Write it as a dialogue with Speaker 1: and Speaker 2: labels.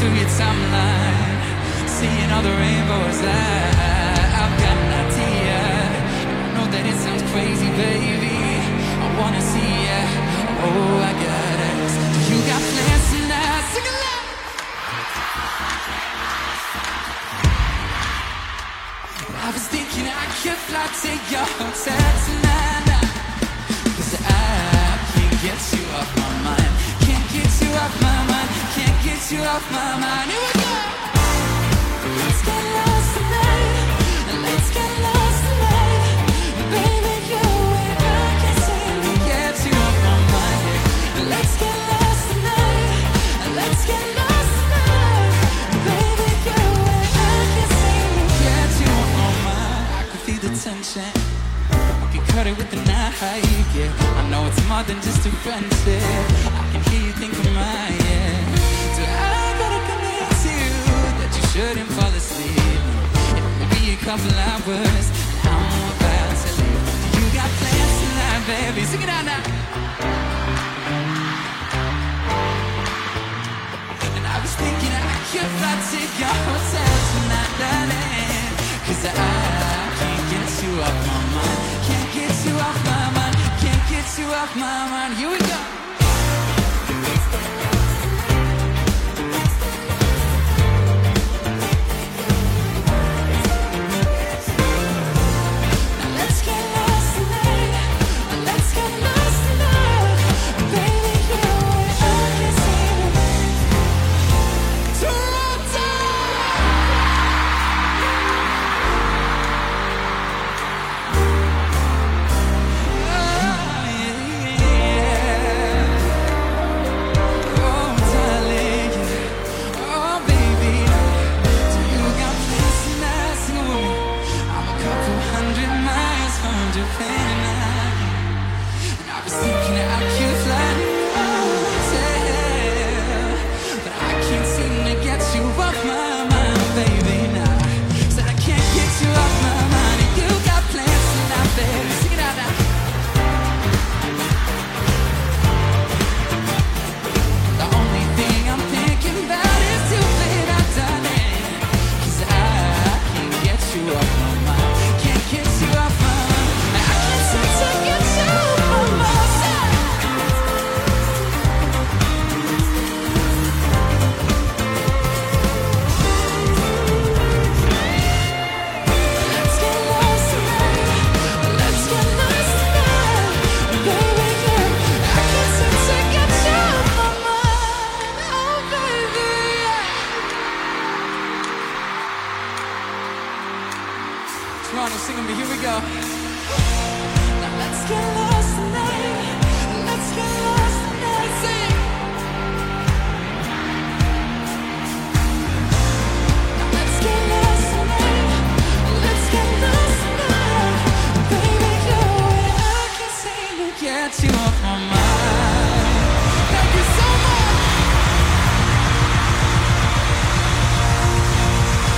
Speaker 1: through your timeline, seeing all the rainbows I, I've got an idea. I know that it sounds crazy, baby. I wanna see ya. Oh, I got it. Do you got plans tonight? Sing along. I was thinking I could fly to your hotel tonight. Cause I can't get you. Cut it with the knife, yeah. I know it's more than just a friendship. I can hear you thinking. And I'm about to leave. You got plans tonight, baby. Sing it out now. And I was thinking I could fly to My Toronto, sing with me. Here we go. Now let's get lost tonight. Let's get lost tonight. Sing. Now let's get lost tonight. Let's get lost tonight, baby. You and I can get you off my mind.